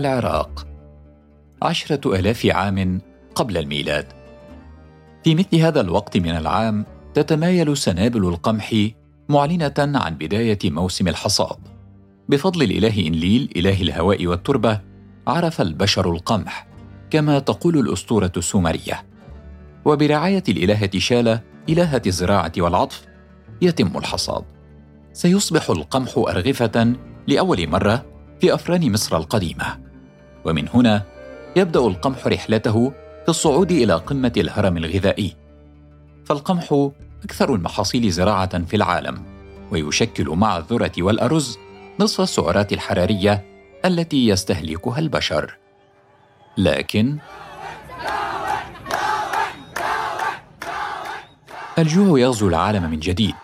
العراق. عشرة آلاف عام قبل الميلاد. في مثل هذا الوقت من العام تتمايل سنابل القمح معلنة عن بداية موسم الحصاد. بفضل الإله إنليل إله الهواء والتربة عرف البشر القمح كما تقول الأسطورة السومرية. وبرعاية الإلهة شالة إلهة الزراعة والعطف يتم الحصاد. سيصبح القمح أرغفة لأول مرة في أفران مصر القديمة. ومن هنا يبدأ القمح رحلته في الصعود إلى قمة الهرم الغذائي. فالقمح أكثر المحاصيل زراعة في العالم ويشكل مع الذرة والأرز نصف السعرات الحرارية التي يستهلكها البشر. لكن الجوع يغزو العالم من جديد.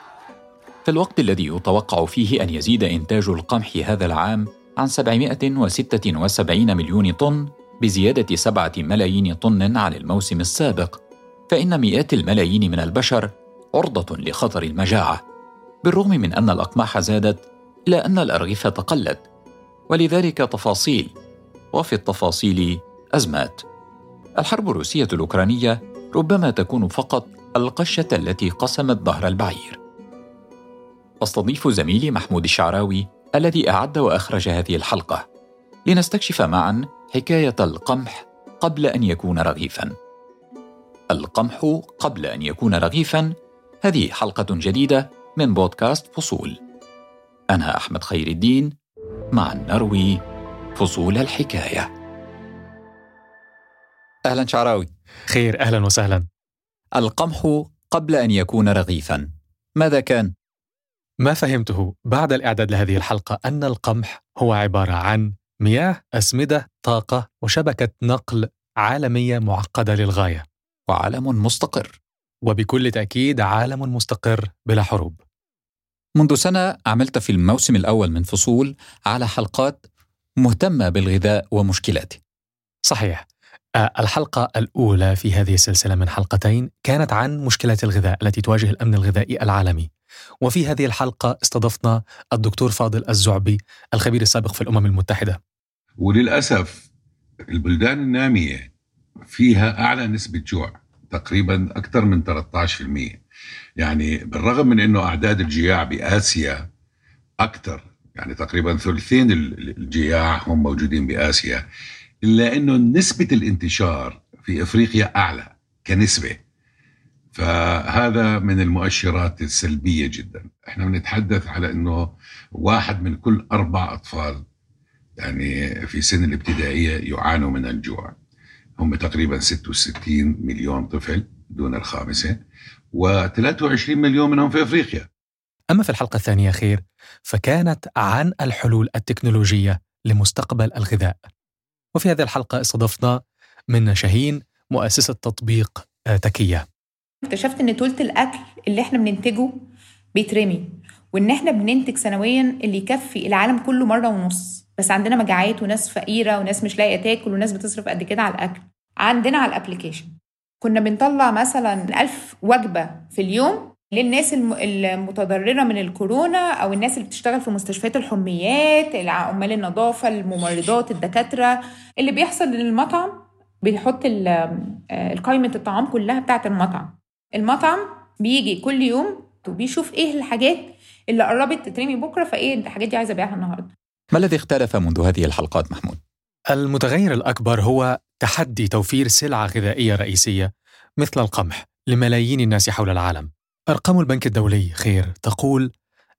في الوقت الذي يتوقع فيه أن يزيد إنتاج القمح هذا العام عن 776 مليون طن بزيادة سبعة ملايين طن عن الموسم السابق فإن مئات الملايين من البشر عرضة لخطر المجاعة بالرغم من أن الأقماح زادت إلا أن الأرغفة قلت ولذلك تفاصيل وفي التفاصيل أزمات. الحرب الروسية الأوكرانية ربما تكون فقط القشة التي قسمت ظهر البعير. أستضيف زميلي محمود الشعراوي الذي أعد وأخرج هذه الحلقة. لنستكشف معا حكاية القمح قبل أن يكون رغيفا. القمح قبل أن يكون رغيفا. هذه حلقة جديدة من بودكاست فصول. أنا أحمد خير الدين مع نروي فصول الحكاية. أهلا شعراوي. خير أهلا وسهلا. القمح قبل أن يكون رغيفا. ماذا كان؟ ما فهمته بعد الإعداد لهذه الحلقة أن القمح هو عبارة عن مياه، أسمدة، طاقة وشبكة نقل عالمية معقدة للغاية. وعالم مستقر. وبكل تأكيد عالم مستقر بلا حروب. منذ سنة عملت في الموسم الأول من فصول على حلقات مهتمة بالغذاء ومشكلاته. صحيح. الحلقة الأولى في هذه السلسلة من حلقتين كانت عن مشكلات الغذاء التي تواجه الأمن الغذائي العالمي. وفي هذه الحلقة استضفنا الدكتور فاضل الزعبي الخبير السابق في الأمم المتحدة. وللأسف البلدان النامية فيها أعلى نسبة جوع تقريبا أكثر من 13% يعني بالرغم من أنه أعداد الجياع بآسيا أكثر يعني تقريبا ثلثين الجياع هم موجودين بآسيا إلا أنه نسبة الانتشار في أفريقيا أعلى كنسبة. فهذا من المؤشرات السلبية جدا. إحنا بنتحدث على أنه واحد من كل أربع أطفال يعني في سن الابتدائية يعانوا من الجوع. هم تقريبا 66 مليون طفل دون الخامسة و23 مليون منهم في أفريقيا. أما في الحلقة الثانية خير فكانت عن الحلول التكنولوجية لمستقبل الغذاء. وفي هذه الحلقة استضفنا من شاهين مؤسسة تطبيق تكية. اكتشفت إن تولت الأكل اللي إحنا بننتجه بيترمي وإن إحنا بننتج سنويا اللي يكفي العالم كله مرة ونص. بس عندنا مجاعات وناس فقيرة وناس مش لاقية تاكل وناس بتصرف قد كده على الأكل. عندنا على الأبلكيشن. كنا بنطلع مثلا ألف وجبة في اليوم للناس المتضررة من الكورونا أو الناس اللي بتشتغل في مستشفيات الحميات عمال النظافة الممرضات الدكاترة. اللي بيحصل للمطعم بيحط قائمة الطعام كلها بتاعة المطعم. المطعم بيجي كل يوم وبيشوف إيه الحاجات اللي قربت تترمي بكرة فإيه الحاجات دي عايزة أبيعها النهارده. ما الذي اختلف منذ هذه الحلقات محمود؟ المتغير الأكبر هو تحدي توفير سلعة غذائية رئيسية مثل القمح لملايين الناس حول العالم. أرقام البنك الدولي خير تقول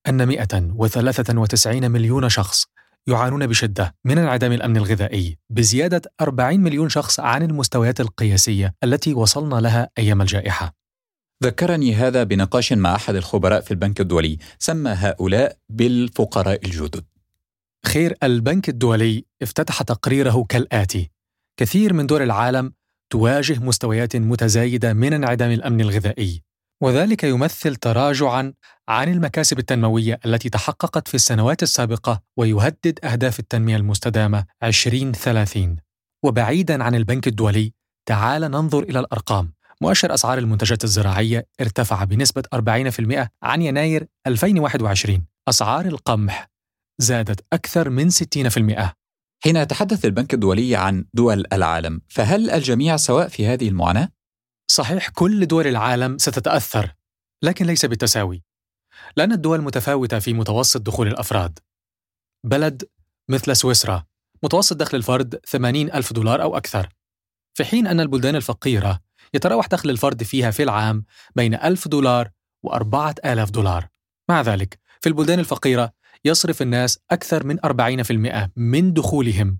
أن 193 مليون شخص يعانون بشدة من انعدام الأمن الغذائي بزيادة 40 مليون شخص عن المستويات القياسية التي وصلنا لها أيام الجائحة. ذكرني هذا بنقاش مع أحد الخبراء في البنك الدولي سمى هؤلاء بالفقراء الجدد. خير البنك الدولي افتتح تقريره كالآتي كثير من دول العالم تواجه مستويات متزايدة من انعدام الأمن الغذائي وذلك يمثل تراجعا عن المكاسب التنموية التي تحققت في السنوات السابقة ويهدد أهداف التنمية المستدامة 2030 وبعيدا عن البنك الدولي تعال ننظر إلى الأرقام. مؤشر أسعار المنتجات الزراعية ارتفع بنسبة 40% عن يناير 2021 أسعار القمح زادت أكثر من 60% حين يتحدث البنك الدولي عن دول العالم فهل الجميع سواء في هذه المعاناة؟ صحيح كل دول العالم ستتأثر لكن ليس بالتساوي لأن الدول متفاوتة في متوسط دخول الأفراد. بلد مثل سويسرا متوسط دخل الفرد 80 ألف دولار أو أكثر. في حين أن البلدان الفقيرة يتراوح دخل الفرد فيها في العام بين ألف دولار وأربعة آلاف دولار. مع ذلك في البلدان الفقيرة يصرف الناس أكثر من 40% من دخولهم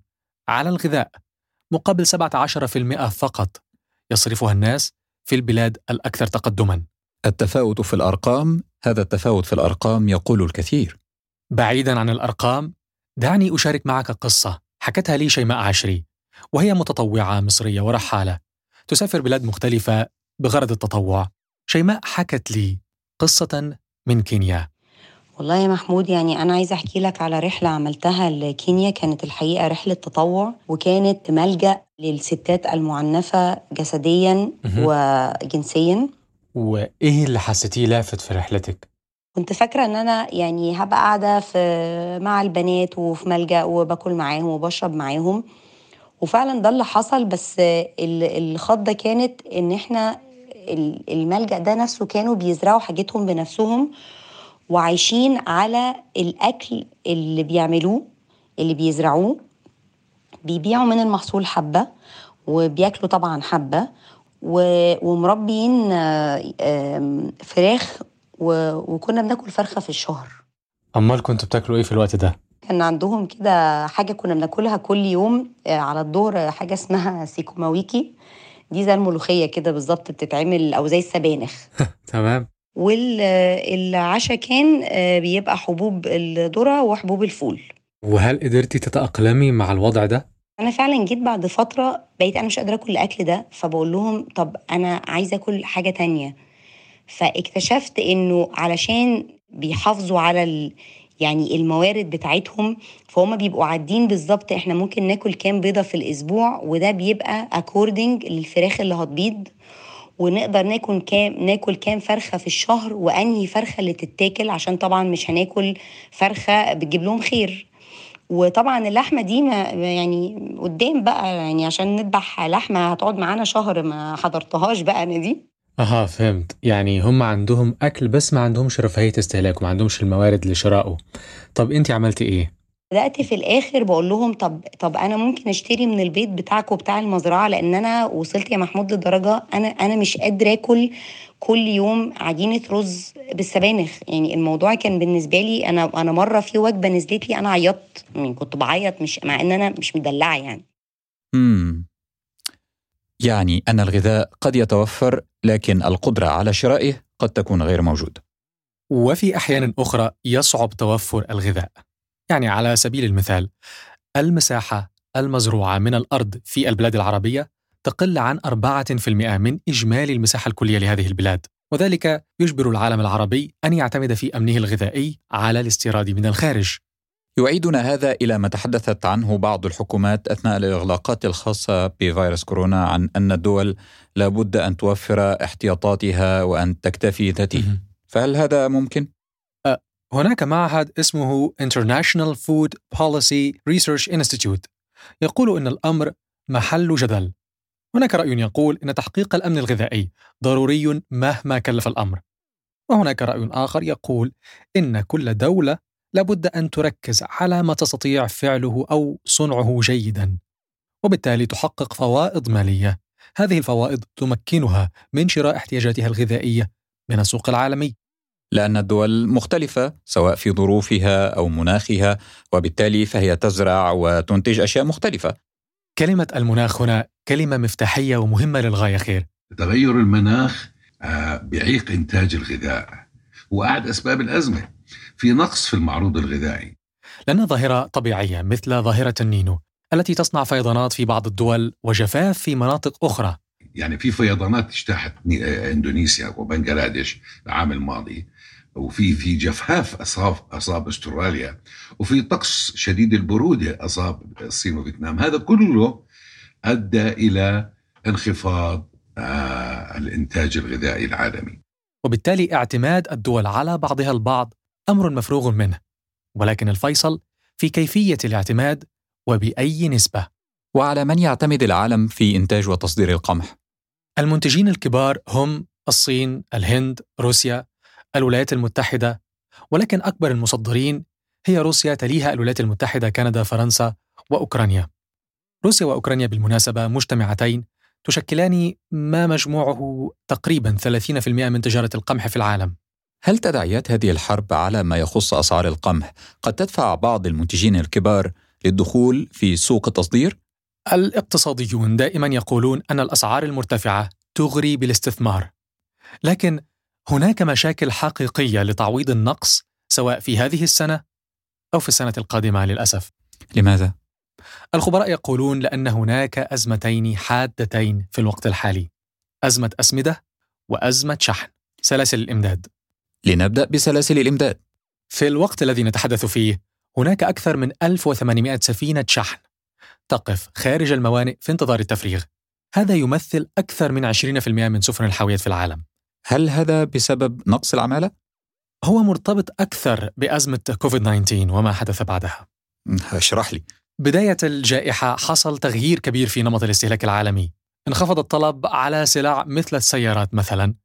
على الغذاء مقابل 17% فقط. يصرفها الناس في البلاد الأكثر تقدماً. التفاوت في الأرقام هذا التفاوت في الأرقام يقول الكثير. بعيداً عن الأرقام دعني أشارك معك قصة حكتها لي شيماء عشري وهي متطوعة مصرية ورحالة. تسافر بلاد مختلفة بغرض التطوع. شيماء حكت لي قصة من كينيا. والله يا محمود يعني أنا عايزة أحكي لك على رحلة عملتها لكينيا. كانت الحقيقة رحلة تطوع وكانت ملجأ للستات المعنفة جسديا وجنسيا. وإيه اللي حسيتيه لافت في رحلتك؟ كنت فاكرة إن أنا يعني هبقى قاعدة في مع البنات وفي ملجأ وباكل معاهم وبشرب معاهم. وفعلا ده اللي حصل بس الخضة كانت إن إحنا الملجأ ده نفسه كانوا بيزرعوا حاجتهم بنفسهم وعايشين على الأكل اللي بيعملوه اللي بيزرعوه. بيبيعوا من المحصول حبة وبياكلوا طبعا حبة ومربيين فراخ وكنا بناكل فرخة في الشهر. أمال كنتوا بتاكلوا إيه في الوقت ده؟ كان عندهم كده حاجة كنا بناكلها كل يوم آه، على الظهر حاجة اسمها سيكوماويكي. دي زي الملوخية كده بالظبط بتتعمل أو زي السبانخ. تمام. والعشاء كان آه، بيبقى حبوب الذرة وحبوب الفول. وهل قدرتي تتأقلمي مع الوضع ده؟ أنا فعلا جيت بعد فترة بقيت أنا مش قادرة أكل الأكل ده فبقول لهم طب أنا عايزة أكل حاجة تانية. فاكتشفت إنه علشان بيحافظوا على ال... يعني الموارد بتاعتهم فهم بيبقوا عادين بالظبط إحنا ممكن ناكل كام بيضة في الأسبوع وده بيبقى اكوردنج للفراخ اللي هتبيض. ونقدر ناكل كام ناكل كام فرخة في الشهر وأنهي فرخة اللي تتاكل عشان طبعا مش هناكل فرخة بتجيب لهم خير. وطبعا اللحمة دي ما يعني قدام بقى يعني عشان نذبح لحمة هتقعد معانا شهر ما حضرتهاش بقى أنا دي. أها فهمت. يعني هم عندهم أكل بس ما عندهمش رفاهية استهلاك وما عندهمش الموارد لشرائه طب انت عملتي إيه؟ بدأت في الآخر بقول لهم طب طب أنا ممكن أشتري من البيت بتاعكم بتاع المزرعة لأن أنا وصلت يا محمود لدرجة أنا أنا مش قادرة آكل كل يوم عجينه رز بالسبانخ. يعني الموضوع كان بالنسبة لي أنا أنا مرة في وجبة نزلت لي أنا عيطت. يعني كنت بعيط مش مع إن أنا مش مدلعة يعني. امم يعني أن الغذاء قد يتوفر لكن القدرة على شرائه قد تكون غير موجوده وفي أحيان أخرى يصعب توفر الغذاء. يعني على سبيل المثال المساحة المزروعة من الأرض في البلاد العربية تقل عن 4% من إجمالي المساحة الكلية لهذه البلاد. وذلك يجبر العالم العربي أن يعتمد في أمنه الغذائي على الاستيراد من الخارج. يعيدنا هذا إلى ما تحدثت عنه بعض الحكومات أثناء الإغلاقات الخاصة بفيروس كورونا عن أن الدول لابد أن توفر احتياطاتها وأن تكتفي ذاتها. فهل هذا ممكن؟ هناك معهد اسمه International Food Policy Research Institute. يقول إن الأمر محل جدل. هناك رأي يقول إن تحقيق الأمن الغذائي ضروري مهما كلف الأمر. وهناك رأي آخر يقول إن كل دولة لابد أن تركز على ما تستطيع فعله أو صنعه جيدا وبالتالي تحقق فوائض مالية. هذه الفوائض تمكنها من شراء احتياجاتها الغذائية من السوق العالمي. لأن الدول مختلفة سواء في ظروفها أو مناخها وبالتالي فهي تزرع وتنتج أشياء مختلفة. كلمة المناخ هنا كلمة مفتاحية ومهمة للغاية خير. تغير المناخ آه، بيعيق إنتاج الغذاء واحد أسباب الأزمة في نقص في المعروض الغذائي. لأنها ظاهرة طبيعية مثل ظاهرة النينو التي تصنع فيضانات في بعض الدول وجفاف في مناطق أخرى. يعني في فيضانات اجتاحت إندونيسيا وبنغلاديش العام الماضي. وفي في جفاف أصاب أصاب أستراليا وفي طقس شديد البروده أصاب الصين وفيتنام. هذا كله أدى إلى انخفاض آه الإنتاج الغذائي العالمي. وبالتالي اعتماد الدول على بعضها البعض أمر مفروغ منه. ولكن الفيصل في كيفية الاعتماد وبأي نسبة؟ وعلى من يعتمد العالم في إنتاج وتصدير القمح؟ المنتجين الكبار هم الصين، الهند، روسيا، الولايات المتحدة ولكن أكبر المصدرين هي روسيا تليها الولايات المتحدة كندا فرنسا وأوكرانيا روسيا وأوكرانيا بالمناسبة مجتمعتين تشكلان ما مجموعه تقريبا 30% من تجارة القمح في العالم هل تداعيات هذه الحرب على ما يخص أسعار القمح قد تدفع بعض المنتجين الكبار للدخول في سوق التصدير؟ الاقتصاديون دائما يقولون أن الأسعار المرتفعة تغري بالاستثمار لكن هناك مشاكل حقيقية لتعويض النقص سواء في هذه السنة أو في السنة القادمة للأسف. لماذا؟ الخبراء يقولون لأن هناك أزمتين حادتين في الوقت الحالي أزمة أسمدة وأزمة شحن سلاسل الإمداد. لنبدأ بسلاسل الإمداد. في الوقت الذي نتحدث فيه هناك أكثر من 1800 سفينة شحن تقف خارج الموانئ في انتظار التفريغ. هذا يمثل أكثر من 20% من سفن الحاويات في العالم. هل هذا بسبب نقص العمالة؟ هو مرتبط أكثر بأزمة كوفيد 19 وما حدث بعدها. اشرح لي. بداية الجائحة حصل تغيير كبير في نمط الاستهلاك العالمي. انخفض الطلب على سلع مثل السيارات مثلا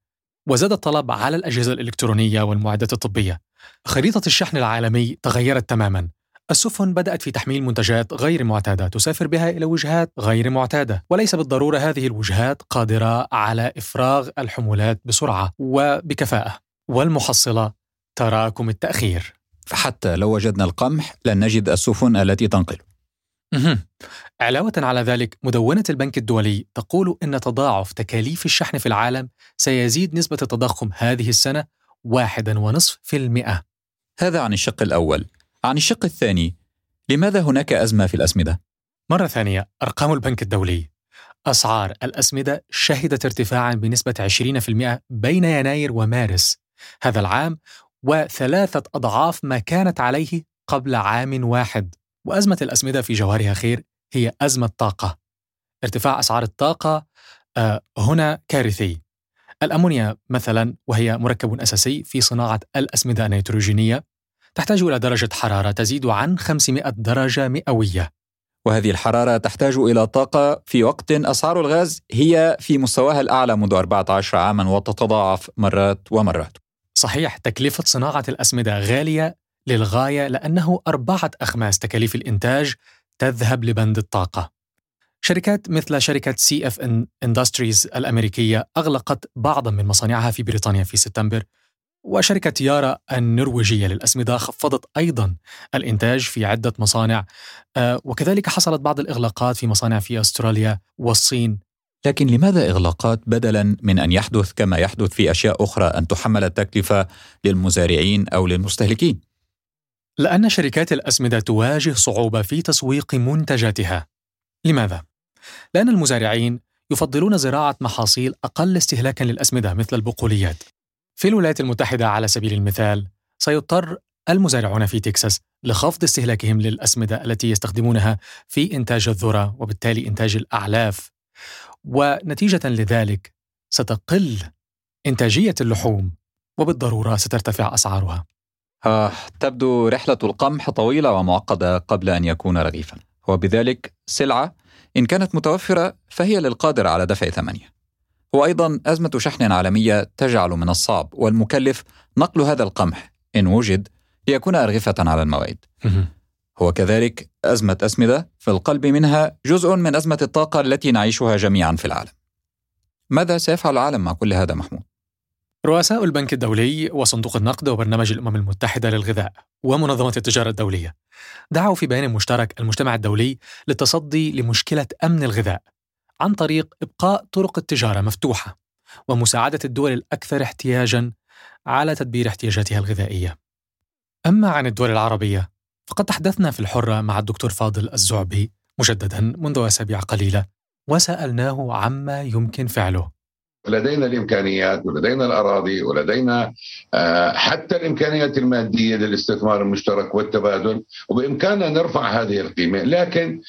وزاد الطلب على الأجهزة الإلكترونية والمعدات الطبية. خريطة الشحن العالمي تغيرت تماما. السفن بدأت في تحميل منتجات غير معتادة تسافر بها إلى وجهات غير معتادة وليس بالضرورة هذه الوجهات قادرة على إفراغ الحمولات بسرعة وبكفاءة. والمحصلة تراكم التأخير. فحتى لو وجدنا القمح لن نجد السفن التي تنقله علاوة على ذلك مدونة البنك الدولي تقول إن تضاعف تكاليف الشحن في العالم سيزيد نسبة التضخم هذه السنة واحدا ونصف في المئة. هذا عن الشق الأول. عن الشق الثاني لماذا هناك أزمة في الأسمدة؟ مرة ثانية أرقام البنك الدولي. أسعار الأسمدة شهدت ارتفاعا بنسبة 20% بين يناير ومارس هذا العام وثلاثة أضعاف ما كانت عليه قبل عام واحد. وأزمة الأسمدة في جوهرها خير هي أزمة طاقة. ارتفاع أسعار الطاقة آه، هنا كارثي. الأمونيا مثلا وهي مركب أساسي في صناعة الأسمدة النيتروجينية. تحتاج إلى درجة حرارة تزيد عن 500 درجة مئوية. وهذه الحرارة تحتاج إلى طاقة في وقت أسعار الغاز هي في مستواها الأعلى منذ 14 عاما وتتضاعف مرات ومرات. صحيح تكلفة صناعة الأسمدة غالية للغاية لأنه أربعة أخماس تكاليف الإنتاج تذهب لبند الطاقة. شركات مثل شركة CF Industries الأمريكية أغلقت بعضا من مصانعها في بريطانيا في سبتمبر وشركة يارا النرويجية للأسمدة خفضت أيضا الإنتاج في عدة مصانع آه، وكذلك حصلت بعض الإغلاقات في مصانع في أستراليا والصين لكن لماذا إغلاقات بدلا من أن يحدث كما يحدث في أشياء أخرى أن تحمل التكلفة للمزارعين أو للمستهلكين؟ لأن شركات الأسمدة تواجه صعوبة في تسويق منتجاتها. لماذا؟ لأن المزارعين يفضلون زراعة محاصيل أقل استهلاكا للأسمدة مثل البقوليات. في الولايات المتحدة على سبيل المثال، سيضطر المزارعون في تكساس لخفض استهلاكهم للأسمدة التي يستخدمونها في إنتاج الذرة وبالتالي إنتاج الأعلاف. ونتيجة لذلك ستقل إنتاجية اللحوم وبالضرورة سترتفع أسعارها. آه، تبدو رحلة القمح طويلة ومعقدة قبل أن يكون رغيفا وبذلك سلعة إن كانت متوفرة فهي للقادر على دفع ثمنها وأيضا أزمة شحن عالمية تجعل من الصعب والمكلف نقل هذا القمح إن وجد ليكون أرغفة على الموائد هو كذلك أزمة أسمدة في القلب منها جزء من أزمة الطاقة التي نعيشها جميعا في العالم. ماذا سيفعل العالم مع كل هذا محمود؟ رؤساء البنك الدولي وصندوق النقد وبرنامج الأمم المتحدة للغذاء ومنظمة التجارة الدولية دعوا في بيان مشترك المجتمع الدولي للتصدي لمشكلة أمن الغذاء. عن طريق إبقاء طرق التجارة مفتوحة ومساعدة الدول الأكثر احتياجا على تدبير احتياجاتها الغذائية. أما عن الدول العربية فقد تحدثنا في الحرة مع الدكتور فاضل الزعبي مجددا منذ أسابيع قليلة وسألناه عما يمكن فعله لدينا الإمكانيات ولدينا الأراضي ولدينا آه، حتى الإمكانيات المادية للاستثمار المشترك والتبادل وبإمكاننا نرفع هذه القيمة لكن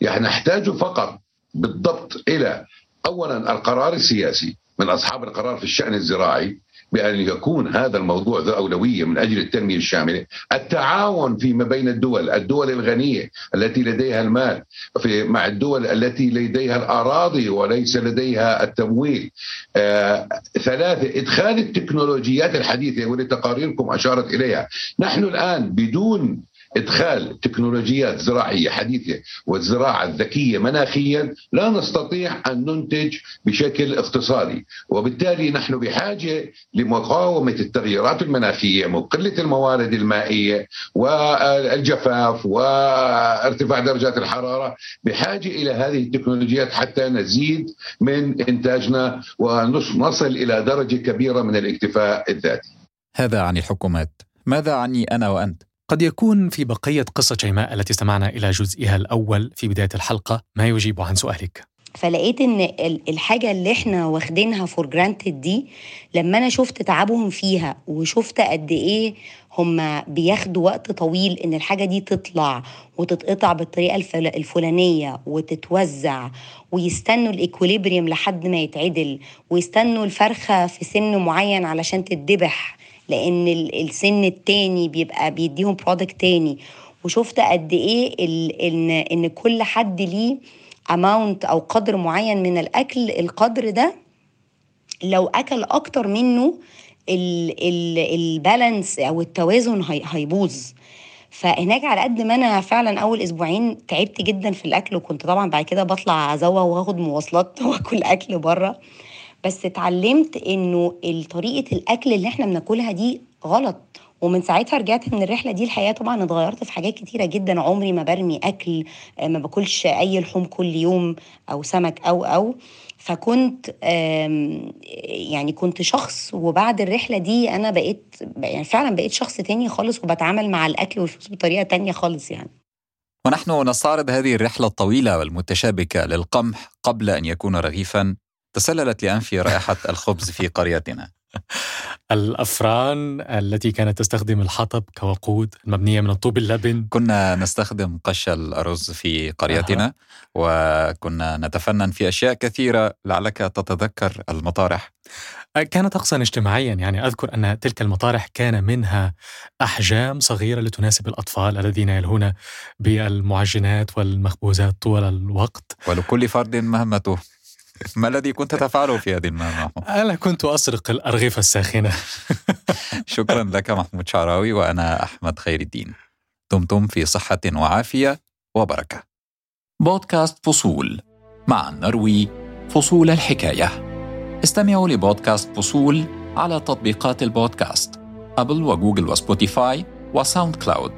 يعني نحتاج فقط بالضبط إلى اولا القرار السياسي من أصحاب القرار في الشأن الزراعي بأن يكون هذا الموضوع ذو أولوية من أجل التنمية الشاملة. التعاون فيما بين الدول الدول الغنية التي لديها المال في مع الدول التي لديها الأراضي وليس لديها التمويل. آه ثلاثة إدخال التكنولوجيات الحديثة واللي تقاريركم أشارت إليها. نحن الآن بدون إدخال تكنولوجيات زراعية حديثة والزراعة الذكية مناخيا لا نستطيع أن ننتج بشكل اقتصادي وبالتالي نحن بحاجة لمقاومة التغيرات المناخية وقله الموارد المائية والجفاف وارتفاع درجات الحرارة بحاجة إلى هذه التكنولوجيات حتى نزيد من إنتاجنا ونصل إلى درجة كبيرة من الاكتفاء الذاتي. هذا عن الحكومات، ماذا عني أنا وأنت؟ قد يكون في بقية قصة شيماء التي استمعنا إلى جزئها الأول في بداية الحلقة. ما يجيب عن سؤالك؟ فلقيت إن الحاجة اللي إحنا واخدينها for granted دي لما أنا شفت تعبهم فيها وشفت قد إيه هم بياخدوا وقت طويل إن الحاجة دي تطلع وتتقطع بالطريقة الفلانية وتتوزع ويستنوا ال equilibrium لحد ما يتعدل ويستنوا الفرخة في سن معين علشان تتذبح لأن السن التاني بيبقى بيديهم product تاني. وشفت قد إيه ان إن كل حد ليه amount أو قدر معين من الأكل. القدر ده لو أكل أكتر منه ال balance أو التوازن هيبوظ. فهناك على قد ما أنا فعلا أول أسبوعين تعبت جدا في الأكل وكنت طبعا بعد كده بطلع أزوغ وآخد مواصلات وآكل أكل بره. بس اتعلمت إنه طريقة الأكل اللي إحنا بناكلها دي غلط. ومن ساعتها رجعت من الرحلة دي الحقيقة طبعا اتغيرت في حاجات كتيرة جدا. عمري ما برمي أكل ما باكلش أي لحوم كل يوم أو سمك أو أو. فكنت يعني كنت شخص وبعد الرحلة دي أنا بقيت يعني فعلا بقيت شخص تاني خالص وبتعامل مع الأكل والفلوس بطريقة تانية خالص يعني. ونحن نستعرض هذه الرحلة الطويلة والمتشابكة للقمح قبل أن يكون رغيفا. تسللت لأنفي رائحة الخبز في قريتنا. الأفران التي كانت تستخدم الحطب كوقود المبنية من الطوب اللبن. كنا نستخدم قش الأرز في قريتنا أه. وكنا نتفنن في أشياء كثيرة لعلك تتذكر المطارح. كانت طقسا اجتماعيا يعني أذكر أن تلك المطارح كان منها أحجام صغيرة لتناسب الأطفال الذين يلهون بالمعجنات والمخبوزات طول الوقت. ولكل فرد مهمته. ما الذي كنت تفعله في هذه المهمة؟ أنا كنت أسرق الأرغفة الساخنة. شكرا لك محمود شعراوي وأنا أحمد خير الدين. دمتم في صحة وعافية وبركة. بودكاست فصول مع نروي فصول الحكاية. استمعوا لبودكاست فصول على تطبيقات البودكاست أبل وجوجل وسبوتيفاي وساوند كلاود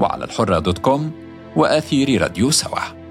وعلى الحرة دوت كوم وآثير راديو سوا.